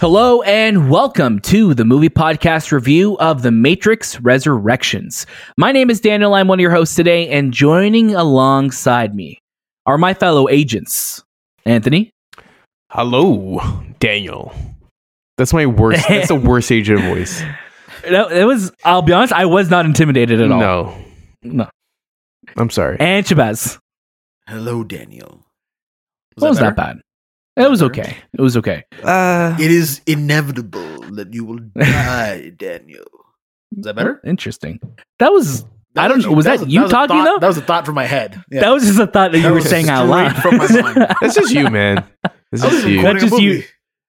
Hello and welcome to the movie podcast review of The Matrix Resurrections. My name is Daniel. I'm one of your hosts today, and joining alongside me are my fellow agents, Anthony. Hello, Daniel. That's my worst. that's the worst agent voice. No, it was. I'll be honest. I was not intimidated at all. No, no. I'm sorry. And Shahbaz. Hello, Daniel. Was what was that bad? It was okay. It was okay. Uh, it is inevitable that you will die, Daniel. Is that better? Interesting. That was. That I don't know. Was that, that you that talking thought, though? That was a thought from my head. Yeah. That was just a thought that, that you were saying out loud. From my mind. This is you, man. This is you. That's just you.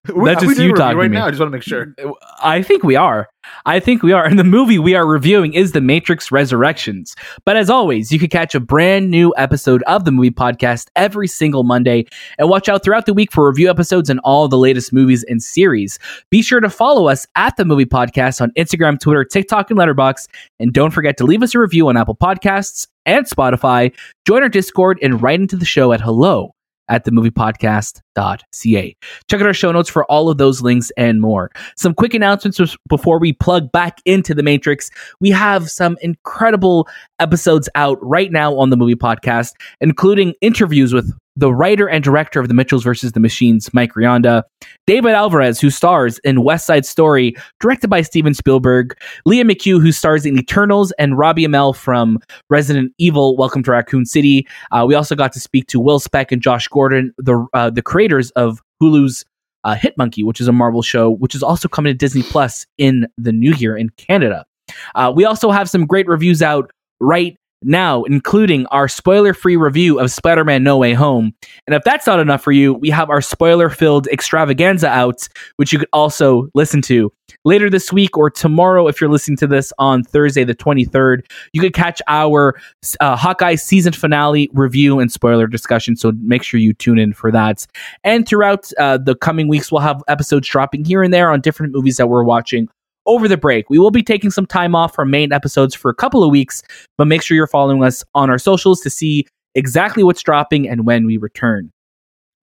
That's just you talking right to me. now. I just want to make sure. I think we are. I think we are. And the movie we are reviewing is The Matrix Resurrections. But as always, you can catch a brand new episode of the movie podcast every single Monday and watch out throughout the week for review episodes and all the latest movies and series. Be sure to follow us at the movie podcast on Instagram, Twitter, TikTok, and Letterboxd. And don't forget to leave us a review on Apple Podcasts and Spotify. Join our Discord and write into the show at hello at themoviepodcast.ca. Check out our show notes for all of those links and more. Some quick announcements before we plug back into the Matrix. We have some incredible episodes out right now on the movie podcast, including interviews with the writer and director of The Mitchells versus the Machines, Mike Rianda, David Alvarez, who stars in West Side Story, directed by Steven Spielberg, Lia McHugh, who stars in Eternals, and Robbie Amell from Resident Evil, Welcome to Raccoon City. Uh, we also got to speak to Will Speck and Josh Gordon, the uh, the creators of Hulu's uh, Hit Monkey, which is a Marvel show, which is also coming to Disney Plus in the new year in Canada. Uh, we also have some great reviews out right now, including our spoiler free review of Spider Man No Way Home. And if that's not enough for you, we have our spoiler filled extravaganza out, which you could also listen to later this week or tomorrow if you're listening to this on Thursday, the 23rd. You could catch our uh, Hawkeye season finale review and spoiler discussion. So make sure you tune in for that. And throughout uh, the coming weeks, we'll have episodes dropping here and there on different movies that we're watching over the break. We will be taking some time off from main episodes for a couple of weeks, but make sure you're following us on our socials to see exactly what's dropping and when we return.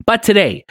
But today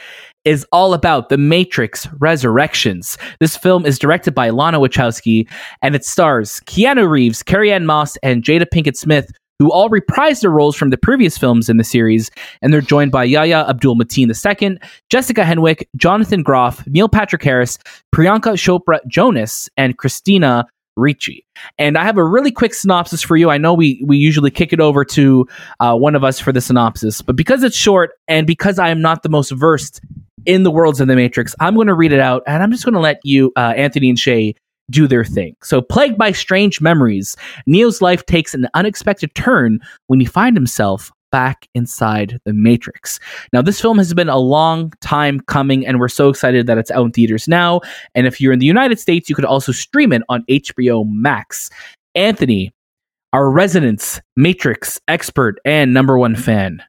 is all about The Matrix Resurrections. This film is directed by Lana Wachowski and it stars Keanu Reeves, Carrie-Anne Moss, and Jada Pinkett Smith, who all reprised their roles from the previous films in the series, and they're joined by Yahya Abdul Mateen II, Jessica Henwick, Jonathan Groff, Neil Patrick Harris, Priyanka Chopra Jonas, and Christina Ricci. And I have a really quick synopsis for you. I know we we usually kick it over to uh, one of us for the synopsis, but because it's short and because I am not the most versed in the worlds of the Matrix, I'm going to read it out, and I'm just going to let you, uh, Anthony and Shay, do their thing. So, plagued by strange memories, Neo's life takes an unexpected turn when he finds himself back inside the Matrix. Now, this film has been a long time coming, and we're so excited that it's out in theaters now. And if you're in the United States, you could also stream it on HBO Max. Anthony, our resident Matrix expert and number one fan,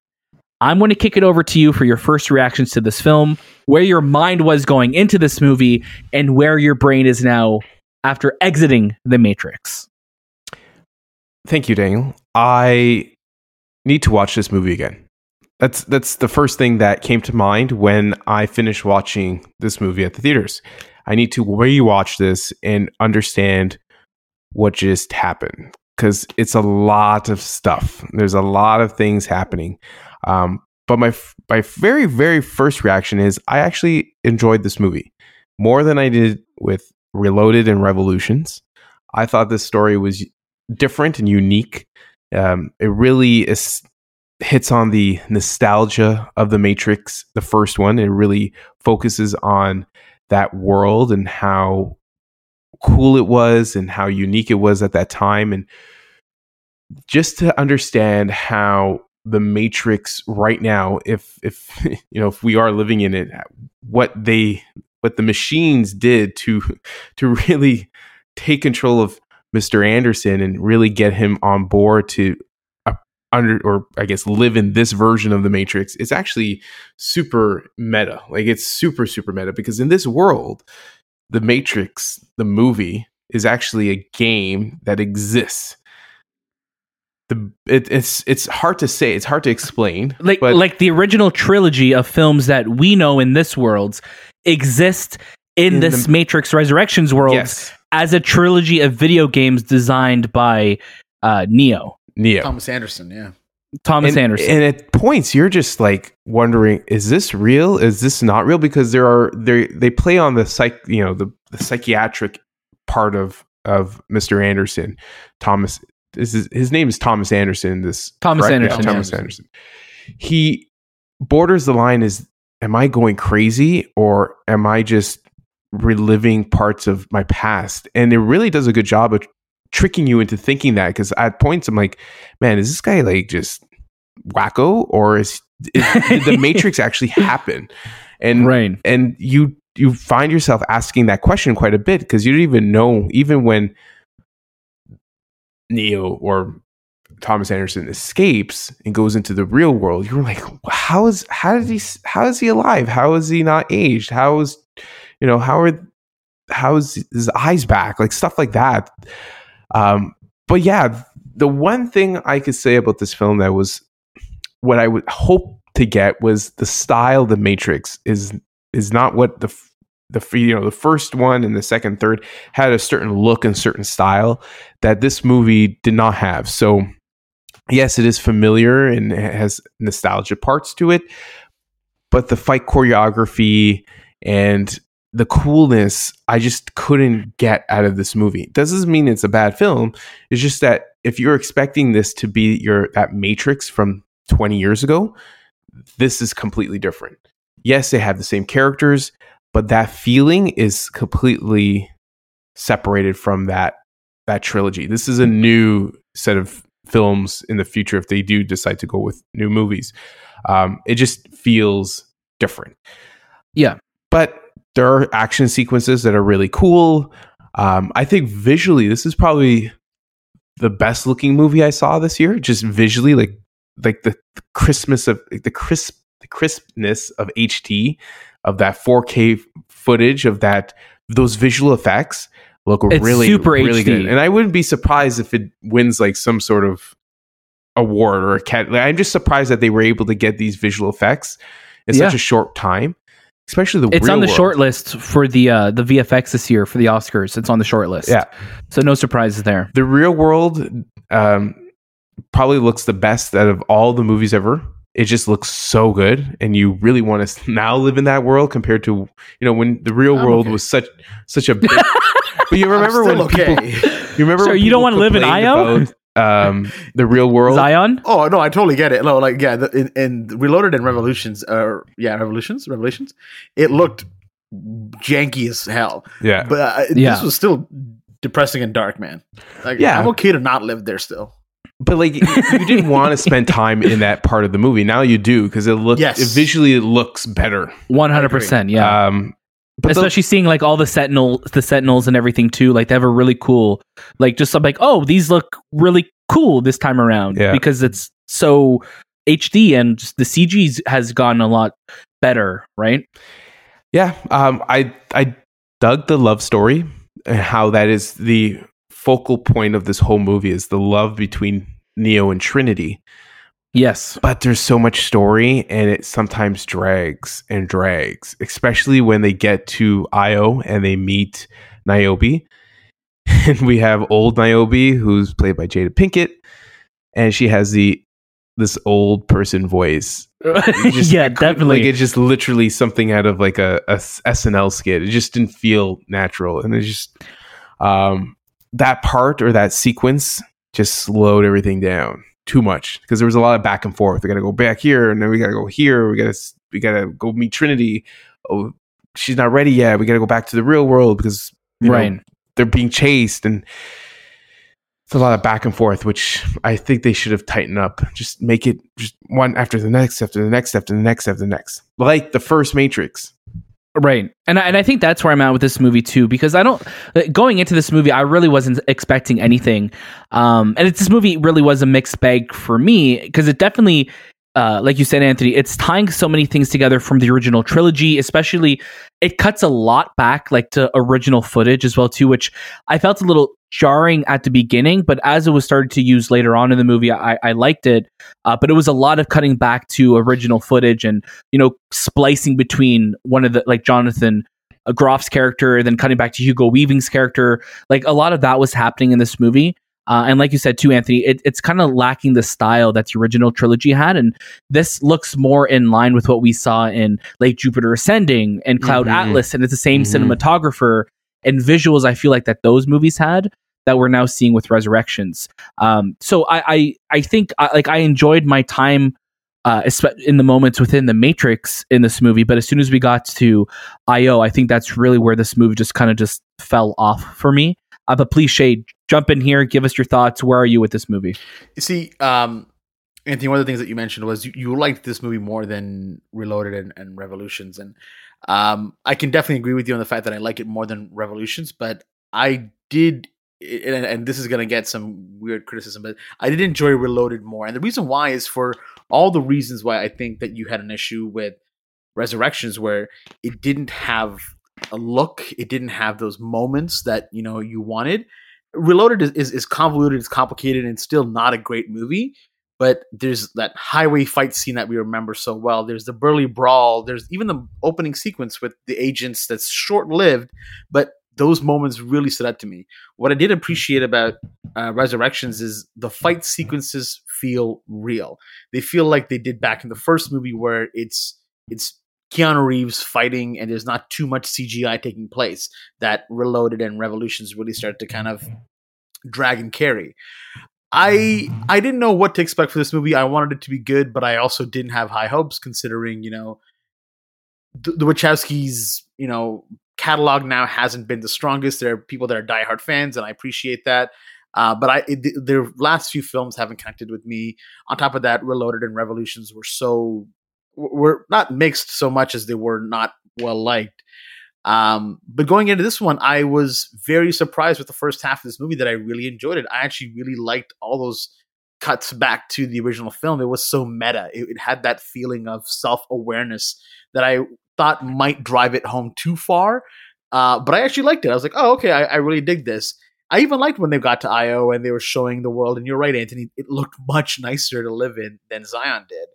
I'm going to kick it over to you for your first reactions to this film, where your mind was going into this movie, and where your brain is now after exiting the Matrix. Thank you, Daniel. I need to watch this movie again. That's that's the first thing that came to mind when I finished watching this movie at the theaters. I need to rewatch this and understand what just happened because it's a lot of stuff. There's a lot of things happening. Um, but my my very very first reaction is I actually enjoyed this movie more than I did with Reloaded and Revolutions. I thought this story was different and unique. Um, it really is, hits on the nostalgia of the Matrix, the first one. It really focuses on that world and how cool it was and how unique it was at that time. And just to understand how the Matrix right now, if if you know if we are living in it, what they what the machines did to to really take control of Mr. Anderson and really get him on board to uh, under or I guess live in this version of the Matrix. It's actually super meta. Like it's super super meta because in this world, the Matrix, the movie, is actually a game that exists the it, it's it's hard to say. It's hard to explain. Like but like the original trilogy of films that we know in this world exist in, In this the- Matrix Resurrections world yes, as a trilogy of video games designed by uh, Neo Neo. Thomas Anderson, yeah. Thomas and, Anderson. And at points, you're just like wondering, is this real? Is this not real? Because there are they they play on the psych, you know, the, the psychiatric part of of Mr. Anderson, Thomas. This is his name is Thomas Anderson. This Thomas correct? Anderson, Yeah, yeah. Thomas Anderson. He borders the line. Is am I going crazy or am I just reliving parts of my past? And it really does a good job of tricking you into thinking that because at points I'm like, man, is this guy like just wacko or is, is did the Matrix actually happen? And right. and you you find yourself asking that question quite a bit because you don't even know even when Neo or Thomas Anderson escapes and goes into the real world, you're like, how is how did he how is he alive? How is he not aged? How is you know how are how is his eyes back? Like stuff like that. Um, but yeah, the one thing I could say about this film that was what I would hope to get was the style. The Matrix is is not what the the you know the first one and the second third had a certain look and certain style that this movie did not have. So yes, it is familiar and it has nostalgia parts to it, but the fight choreography and the coolness I just couldn't get out of this movie. Doesn't mean it's a bad film. It's just that if you're expecting this to be your that Matrix from 20 years ago, this is completely different. Yes, they have the same characters, but that feeling is completely separated from that that trilogy. This is a new set of films in the future if they do decide to go with new movies. Um, it just feels different. Yeah. But there are action sequences that are really cool. Um, I think visually, this is probably the best looking movie I saw this year. Just visually, like like the, the Christmas of the crisp the crispness of HT of that 4K footage of that those visual effects look It's really super really HD. good. And I wouldn't be surprised if it wins like some sort of award or a cat. Like, I'm just surprised that they were able to get these visual effects in Yeah. such a short time. Especially the It's on the world. short list for the uh, the VFX this year for the Oscars. It's on the short list. Yeah. So no surprises there. the real world um, probably looks the best out of all the movies ever. It just looks so good, and you really want to now live in that world compared to you know when the real I'm world okay. was such such a. Big, but you remember I'm when okay. people, you remember So when you don't wanna live in complained Io? about, um, the real world. Zion. Oh no, I totally get it. No, like yeah, the, in, in Reloaded and Revolutions, uh, yeah, Revolutions, Revelations, it looked janky as hell. Yeah, But uh, Yeah. this was still depressing and dark, man. Like, Yeah. I'm okay to not live there still. but like you you didn't want to spend time in that part of the movie. Now you do because it looks Yes. it visually it looks better. One hundred percent. Yeah. Um, but the- Especially seeing like all the sentinel, the sentinels and everything too. Like they have a really cool, like just I'm like, oh, these look really cool this time around Yeah. because it's so HD and the CG has gotten a lot better, right? Yeah, um, I I dug the love story and how that is the focal point of this whole movie is the love between Neo and Trinity. Yes. But there's so much story and it sometimes drags and drags, especially when they get to Io and they meet Niobe. And we have old Niobe who's played by Jada Pinkett and she has the this old person voice just- yeah, definitely. Like it's just literally something out of like a SNL skit. It just didn't feel natural, and it just um, that part or that sequence just slowed everything down too much because there was a lot of back and forth. We got to go back here, and then we got to go here. We got to we got to go meet Trinity. Oh, she's not ready yet. We got to go back to the real world because you know, right. they're being chased and it's a lot of back and forth which i think they should have tightened up just make it just one after the next after the next after the next after the next like the first matrix Right. And I, and I think that's where I'm at with this movie too because I don't going into this movie I really wasn't expecting anything. Um and it's, this movie really was a mixed bag for me because it definitely uh, like you said, Anthony, it's tying so many things together from the original trilogy. Especially, it cuts a lot back, like to original footage as well too, which I felt a little jarring at the beginning. But as it was started to use later on in the movie, I, I liked it. Uh, but it was a lot of cutting back to original footage and you know splicing between one of the like Jonathan Groff's character, then cutting back to Hugo Weaving's character. Like a lot of that was happening in this movie. Uh, and like you said too, Anthony, it, it's kind of lacking the style that the original trilogy had, and this looks more in line with what we saw in Lake Jupiter Ascending and Cloud Mhm. Atlas, and it's the same Mhm. cinematographer and visuals. I feel like that those movies had that we're now seeing with Resurrections. Um, so I, I, I think I, like I enjoyed my time uh, in the moments within the Matrix in this movie, but as soon as we got to IO, I think that's really where this movie just kind of just fell off for me. Uh, but please, Shade, jump in here, give us your thoughts. Where are you with this movie? You see, um, Anthony, one of the things that you mentioned was you, you liked this movie more than Reloaded and, and Revolutions, and um, I can definitely agree with you on the fact that I like it more than Revolutions. But I did, and, and this is going to get some weird criticism, but I did enjoy Reloaded more, and the reason why is for all the reasons why I think that you had an issue with Resurrections, where it didn't have a look, it didn't have those moments that you know you wanted. Reloaded is, is, is convoluted, it's complicated, and it's still not a great movie. But there's that highway fight scene that we remember so well. There's the Burly Brawl. There's even the opening sequence with the agents that's short lived, but those moments really stood out to me. What I did appreciate about uh, Resurrections is the fight sequences feel real. They feel like they did back in the first movie, where it's it's Keanu Reeves fighting and there's not too much CGI taking place. That Reloaded and Revolutions really start to kind of drag and carry. I I didn't know what to expect for this movie. I wanted it to be good, but I also didn't have high hopes considering, you know, the, the Wachowskis, you know, catalog now hasn't been the strongest. There are people that are diehard fans, and I appreciate that. Uh, but I it, their last few films haven't connected with me. On top of that, Reloaded and Revolutions were so were not mixed so much as they were not well liked. Um, but going into this one, I was very surprised with the first half of this movie that I really enjoyed it. I actually really liked all those cuts back to the original film. It was so meta. It, it had that feeling of self awareness that I thought might drive it home too far. Uh, but I actually liked it. I was like, oh, okay, I, I really dig this. I even liked when they got to IO and they were showing the world. And you're right, Anthony, it looked much nicer to live in than Zion did.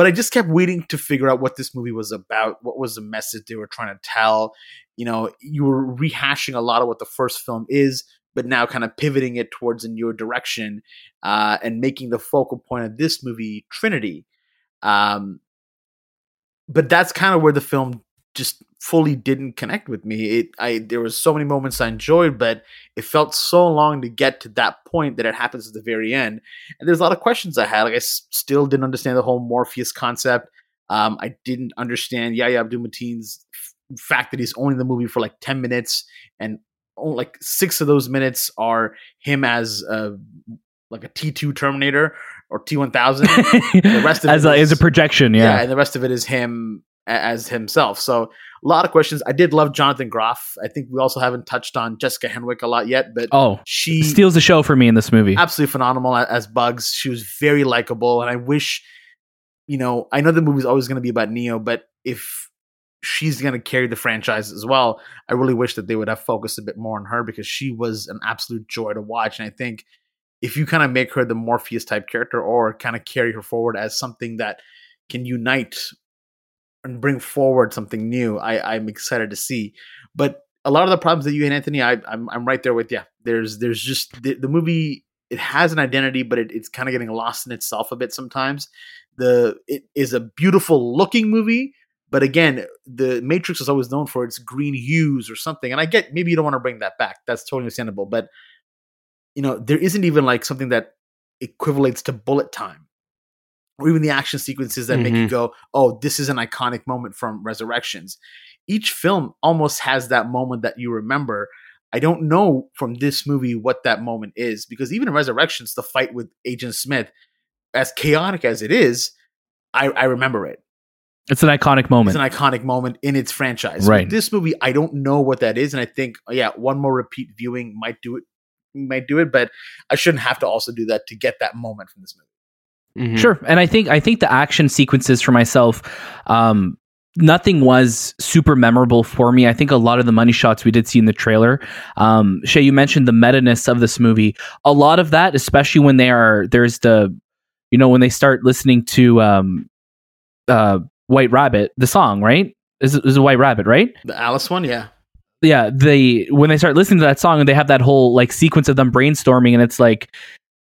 But I just kept waiting to figure out what this movie was about. What was the message they were trying to tell? You know, you were rehashing a lot of what the first film is, but now kind of pivoting it towards a newer direction uh, and making the focal point of this movie Trinity. Um, but that's kind of where the film just fully didn't connect with me. It I there was so many moments I enjoyed, but it felt so long to get to that point that it happens at the very end. And there's a lot of questions I had. Like I s- still didn't understand the whole Morpheus concept. Um, I didn't understand Yahya Abdul Mateen's f- fact that he's only in the movie for like ten minutes, and only like six of those minutes are him as a like a T two Terminator or T one thousand. The rest of as it a, is- as a projection, yeah. yeah. and the rest of it is him as himself. So a lot of questions. I did love Jonathan Groff. I think we also haven't touched on Jessica Henwick a lot yet, but Oh, she steals the show for me in this movie. absolutely phenomenal as Bugs. She was very likable, and I wish, you know, I know the movie's always going to be about Neo, but if she's going to carry the franchise as well, I really wish that they would have focused a bit more on her because she was an absolute joy to watch. And I think if you kind of make her the Morpheus type character or kind of carry her forward as something that can unite and bring forward something new, I, I'm excited to see. But a lot of the problems that you and Anthony, I, I'm I'm right there with you. There's there's just the, the movie. It has an identity, but it, it's kind of getting lost in itself a bit sometimes. The it is a beautiful looking movie, but again, the Matrix is always known for its green hues or something. And I get maybe you don't want to bring that back. That's totally understandable. But you know, there isn't even like something that equivalates to bullet time. Or even the action sequences that make you Mhm. go, oh, this is an iconic moment from Resurrections. Each film almost has that moment that you remember. I don't know from this movie what that moment is because even in Resurrections, the fight with Agent Smith, as chaotic as it is, I, I remember it. It's an iconic moment. It's an iconic moment in its franchise. Right. With this movie, I don't know what that is, and I think, yeah, one more repeat viewing might do it. Might do it, but I shouldn't have to also do that to get that moment from this movie. Mhm. Sure, and I think I think the action sequences for myself, um, nothing was super memorable for me. I think a lot of the money shots we did see in the trailer. Um, Shay, you mentioned the meta ness of this movie. A lot of that, especially when they are there's the, you know, when they start listening to um, uh, White Rabbit, the song, right? is is White Rabbit, right? The Alice one, yeah. Yeah, they when they start listening to that song and they have that whole like sequence of them brainstorming and it's like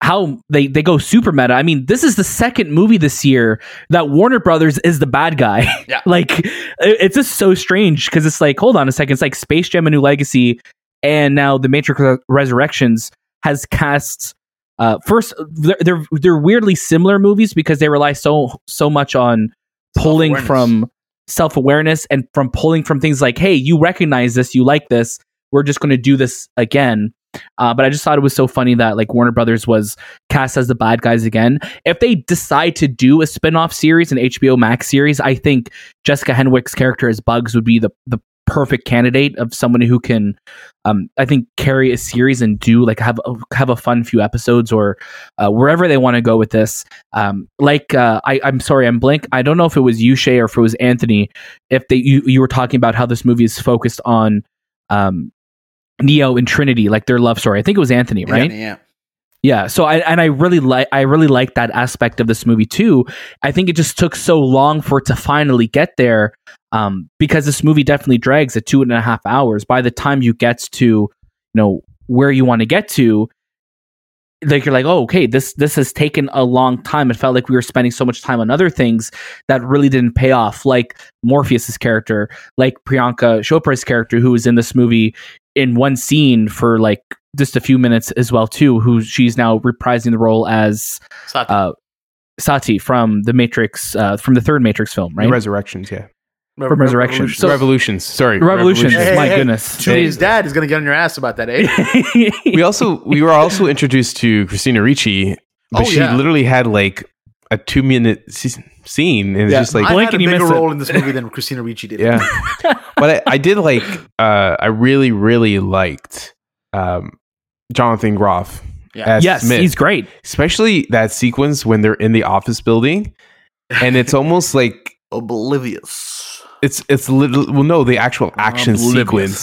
how they they go super meta. I mean, this is the second movie this year that Warner Brothers is the bad guy. Yeah. like it- it's just so strange because it's like, hold on a second, it's like Space Jam: A New Legacy, and now The Matrix Resurrections has cast. Uh, first, they're, they're they're weirdly similar movies because they rely so so much on pulling from self awareness and from pulling from things like, hey, you recognize this, you like this, we're just going to do this again. Uh, but I just thought it was so funny that like Warner Brothers was cast as the bad guys again. If they decide to do a spin-off series, an HBO Max series, I think Jessica Henwick's character as Bugs would be the the perfect candidate of someone who can um I think carry a series and do like have a, have a fun few episodes or uh, wherever they want to go with this. Um like uh I I'm sorry, I'm blank. I don't know if it was you Shay or if it was Anthony if they you, you were talking about how this movie is focused on um Neo and Trinity, like their love story. I think it was Anthony, right? Yeah. yeah. Yeah. So I and I really like I really like that aspect of this movie too. I think it just took so long for it to finally get there, um, because this movie definitely drags at two and a half hours. By the time you get to, you know, where you want to get to, like you're like, oh, okay, this this has taken a long time. It felt like we were spending so much time on other things that really didn't pay off, like Morpheus's character, like Priyanka Chopra's character, who was in this movie in one scene for like just a few minutes as well too. Who she's now reprising the role as Sati. uh, Sati from the Matrix, uh, from the third Matrix film, The right? Resurrections, yeah. Re- from Resurrection. Revolution. So- Revolutions. Sorry, Revolutions. Hey, hey, my hey, goodness. Tony's dad is gonna get on your ass about that, eh? we also we were also introduced to Christina Ricci, but Oh, she yeah. literally had like a two minute scene, and it's Yeah. just like I Blink had a and you bigger miss it. role in this movie than Christina Ricci did. yeah. but I, I did like uh, I really really liked um, Jonathan Groff Yeah. as yes, Smith, he's great. especially that sequence when they're in the office building, and it's almost like Oblivious. it's it's little well no the actual action Oblivious.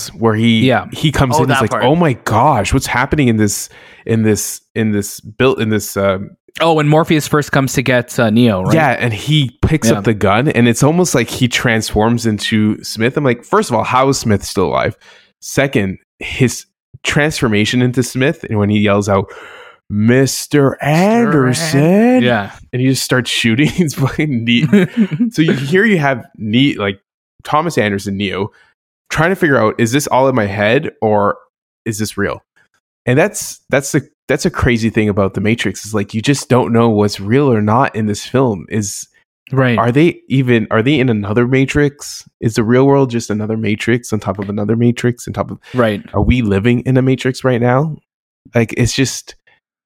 sequence where he Yeah. he comes Oh, in and is like part. oh my gosh what's happening in this in this in this built in this um, Oh, when Morpheus first comes to get uh, Neo, right? Yeah, and he picks Yeah. up the gun, and it's almost like he transforms into Smith. I'm like, first of all, how is Smith still alive? Second, his transformation into Smith, and when he yells out, Mr. Anderson, Yeah. and he just starts shooting. It's fucking neat. so you here you have neat like Thomas Anderson, Neo, trying to figure out is this all in my head or is this real? And that's that's the that's a crazy thing about the Matrix is like you just don't know what's real or not in this film. Is right. are they even are they in another Matrix? Is the real world just another Matrix on top of another Matrix on top of right. are we living in a Matrix right now? Like it's just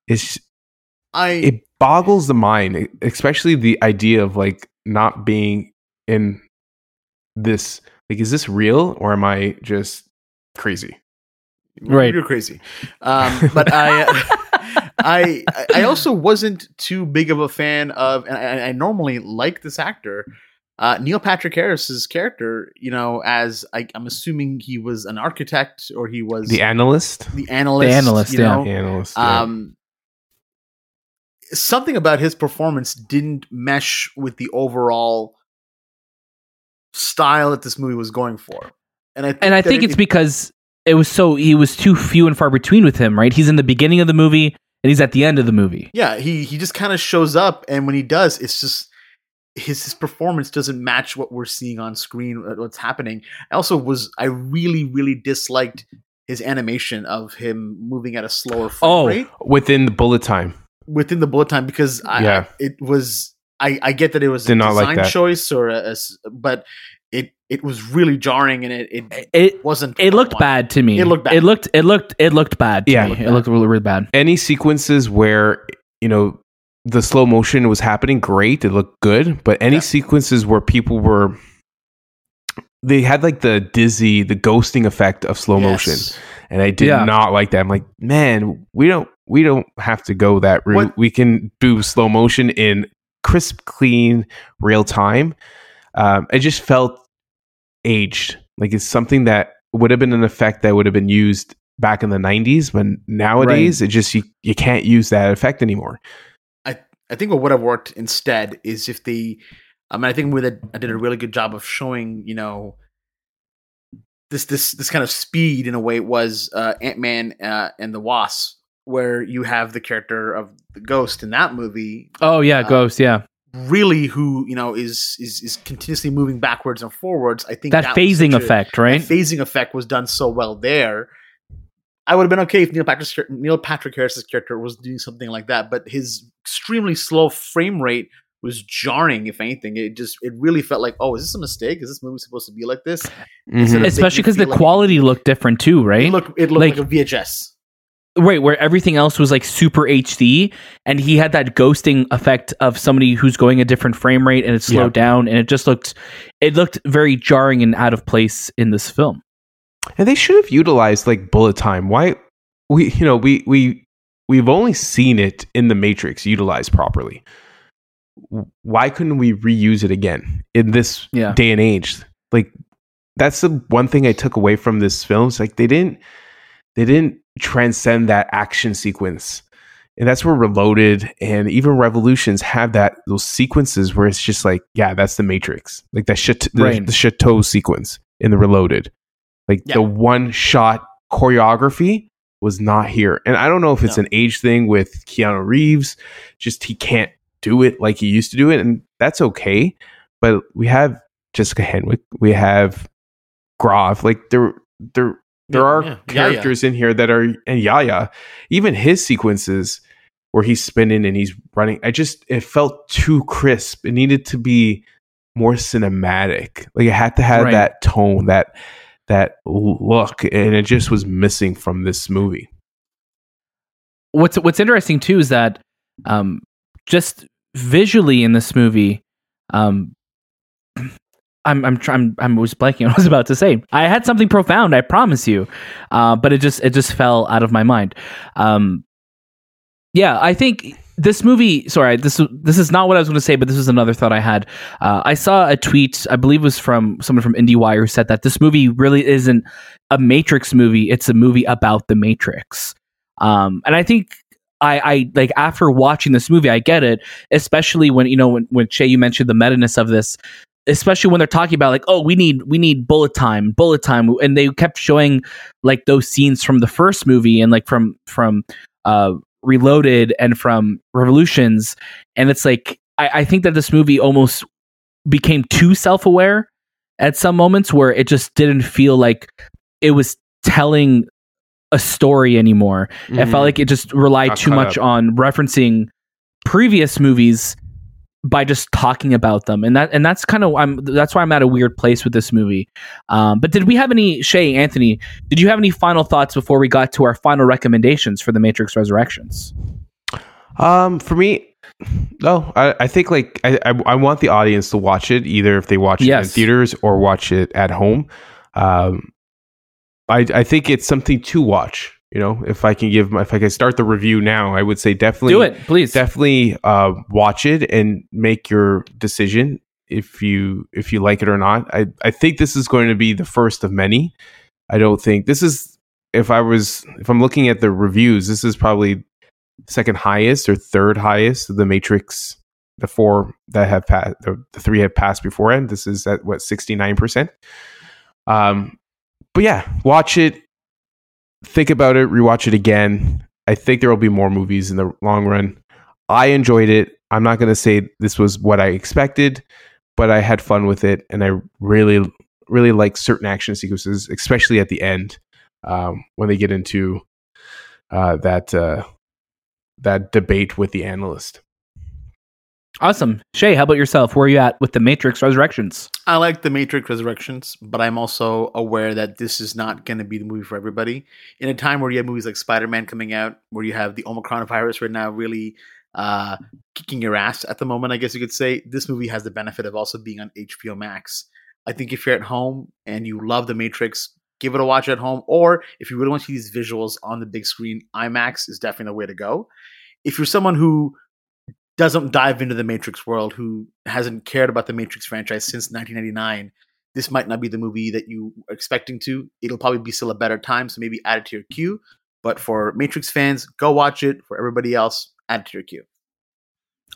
it's I it boggles the mind, especially the idea of like not being in this. Like, is this real or am I just crazy? Right. You're crazy. Um, but I, I, I also wasn't too big of a fan of, and I, I normally like this actor, uh, Neil Patrick Harris's character. You know, as I, I'm assuming he was an architect or he was The analyst, the analyst. The analyst, you yeah. know? the analyst. yeah. Um, something about his performance didn't mesh with the overall style that this movie was going for, and I think and I think it- it's because it was so he was too few and far between with him, right? He's in the beginning of the movie and he's at the end of the movie. yeah he he just kind of shows up, and when he does, it's just his his performance doesn't match what we're seeing on screen. uh, What's happening? I also was I really really disliked his animation of him moving at a slower frame Oh. rate Within the bullet time, within the bullet time because I, Yeah. it was I, I get that it was Did a not like design that. choice or a, a s- but it it was really jarring and it it It wasn't it looked wanted. bad to me. It looked bad. It looked it looked it looked bad. To Yeah. me. It it looked looked really really bad. any sequences where you know the slow motion was happening, great, it looked good. But any Yeah. sequences where people were, they had like the dizzy, the ghosting effect of slow motion. And I did Yeah. not like that. I'm like, man, we don't we don't have to go that route. What- We can do slow motion in crisp, clean, real time. Um, it just felt aged. Like it's something that would have been an effect that would have been used back in the 90s, but nowadays it just you, you can't use that effect anymore. I I think what would have worked instead is if the I mean, I think that I did a really good job of showing, you know, this this this kind of speed in a way. It was uh, Ant Man uh, and the Wasp, where you have the character of the Ghost in that movie. Oh yeah, Uh, Ghost. Yeah, Really, who you know is is is continuously moving backwards and forwards. I think that, was phasing a- effect, right? that phasing effect was done so well there. I would have been okay if Neil Patrick Neil Patrick Harris's character was doing something like that, but his extremely slow frame rate was jarring. If anything, it just it really felt like, oh, is this a mistake? Is this movie supposed to be like this? Mhm. Especially because the like- quality looked different too, right? It looked it looked Like- like, a VHS. Right, where everything else was like super HD, and he had that ghosting effect of somebody who's going a different frame rate, and it slowed Yeah. down, and it just looked, it looked very jarring and out of place in this film. And they should have utilized like bullet time. Why we you know, we we we've only seen it in the Matrix utilized properly. Why couldn't we reuse it again in this Yeah. day and age? Like that's the one thing I took away from this film. It's like they didn't they didn't transcend that action sequence. And that's where Reloaded and even Revolutions have that those sequences where it's just like, yeah, that's the Matrix. Like that shit the, Right. the Chateau sequence in the Reloaded. Like Yeah. the one shot choreography was not here. And I don't know if it's No. an age thing with Keanu Reeves, just he can't do it like he used to do it, and that's okay. But we have Jessica Henwick, we have Groff, like there there there Yeah, are yeah. characters in here that are and Yahya, even his sequences where he's spinning and he's running, I just it felt too crisp. It needed to be more cinematic. Like it had to have Right. that tone, that that look, and it just was missing from this movie. what's what's interesting too is that um, just visually in this movie, um, I'm I'm trying I'm I was blanking on what I was about to say. I had something profound, I promise you, uh, but it just it just fell out of my mind. Um, yeah, I think this movie. Sorry, this this is not what I was going to say, but this is another thought I had. Uh, I saw a tweet, I believe, it was from someone from IndieWire, who said that this movie really isn't a Matrix movie; it's a movie about the Matrix. Um, and I think I, I like after watching this movie, I get it, especially when you know when when Shay you mentioned the meta ness of this, especially when they're talking about like, oh, we need we need bullet time, bullet time, and they kept showing like those scenes from the first movie and like from from uh Reloaded and from Revolutions, and it's like I, I think that this movie almost became too self aware at some moments where it just didn't feel like it was telling a story anymore. It felt like it just relied too much up. on referencing previous movies by just talking about them, and that and that's kind of I'm that's why I'm at a weird place with this movie. Um, but did we have any Shay Anthony? Did you have any final thoughts before we got to our final recommendations for the Matrix Resurrections? Um, for me, no. I, I think like I, I I want the audience to watch it either if they watch it in theaters or watch it at home. Um, I I think it's something to watch. You know, if I can give my, if I can start the review now, I would say definitely Do it, please. definitely uh, watch it and make your decision if you if you like it or not. I I think this is going to be the first of many. I don't think this is if I was if I'm looking at the reviews, this is probably second highest or third highest of the Matrix. The four that have passed, the, the three have passed beforehand. This is at what sixty nine percent. Um, but yeah, watch it. Think about it. Rewatch it again. I think there will be more movies in the long run. I enjoyed it. I'm not going to say this was what I expected, but I had fun with it, and I really, really like certain action sequences, especially at the end um, when they get into uh, that uh, that debate with the analyst. Awesome, Shay. How about yourself? Where are you at with the Matrix Resurrections? I like the Matrix Resurrections, but I'm also aware that this is not going to be the movie for everybody. In a time where you have movies like Spider Man coming out, where you have the Omicron virus right now really uh, kicking your ass at the moment, I guess you could say, this movie has the benefit of also being on HBO Max. I think if you're at home and you love the Matrix, give it a watch at home. Or if you really want to see these visuals on the big screen, IMAX is definitely the way to go. If you're someone who doesn't dive into the Matrix world, who hasn't cared about the Matrix franchise since 1999, this might not be the movie that you are expecting to. It'll probably be still a better time, so maybe add it to your queue. But for Matrix fans, go watch it. For everybody else, add it to your queue.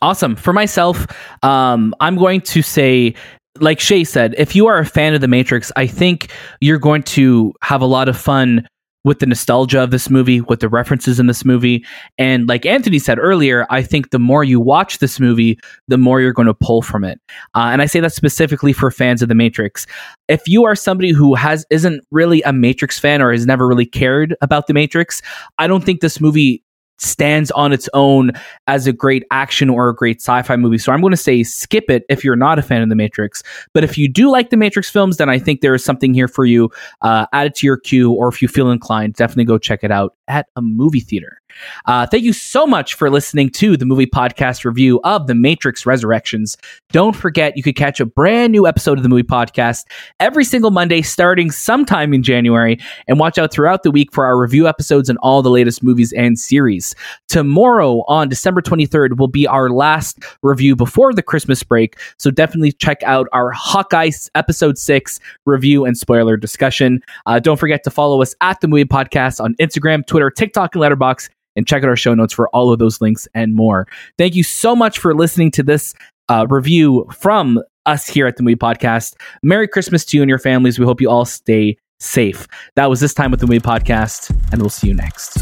Awesome. For myself, um, I'm going to say like Shay said, if you are a fan of The Matrix, I think you're going to have a lot of fun with the nostalgia of this movie, with the references in this movie. And like Anthony said earlier, I think the more you watch this movie, the more you're going to pull from it. Uh, and I say that specifically for fans of The Matrix. If you are somebody who has isn't really a Matrix fan or has never really cared about The Matrix, I don't think this movie stands on its own as a great action or a great sci-fi movie. So I'm going to say skip it if you're not a fan of The Matrix. But if you do like the Matrix films, then I think there is something here for you. Uh, add it to your queue, or if you feel inclined, definitely go check it out at a movie theater. Uh, thank you so much for listening to the movie podcast review of The Matrix Resurrections. Don't forget, you could catch a brand new episode of the movie podcast every single Monday starting sometime in January, and watch out throughout the week for our review episodes and all the latest movies and series. Tomorrow on December 23rd will be our last review before the Christmas break, so definitely check out our Hawkeye episode 6 review and spoiler discussion. Uh, don't forget to follow us at the movie podcast on Instagram, Twitter, TikTok, and Letterboxd and check out our show notes for all of those links and more. Thank you so much for listening to this uh, review from us here at the Movie Podcast. Merry Christmas to you and your families. We hope you all stay safe. That was this time with the Movie Podcast, and we'll see you next.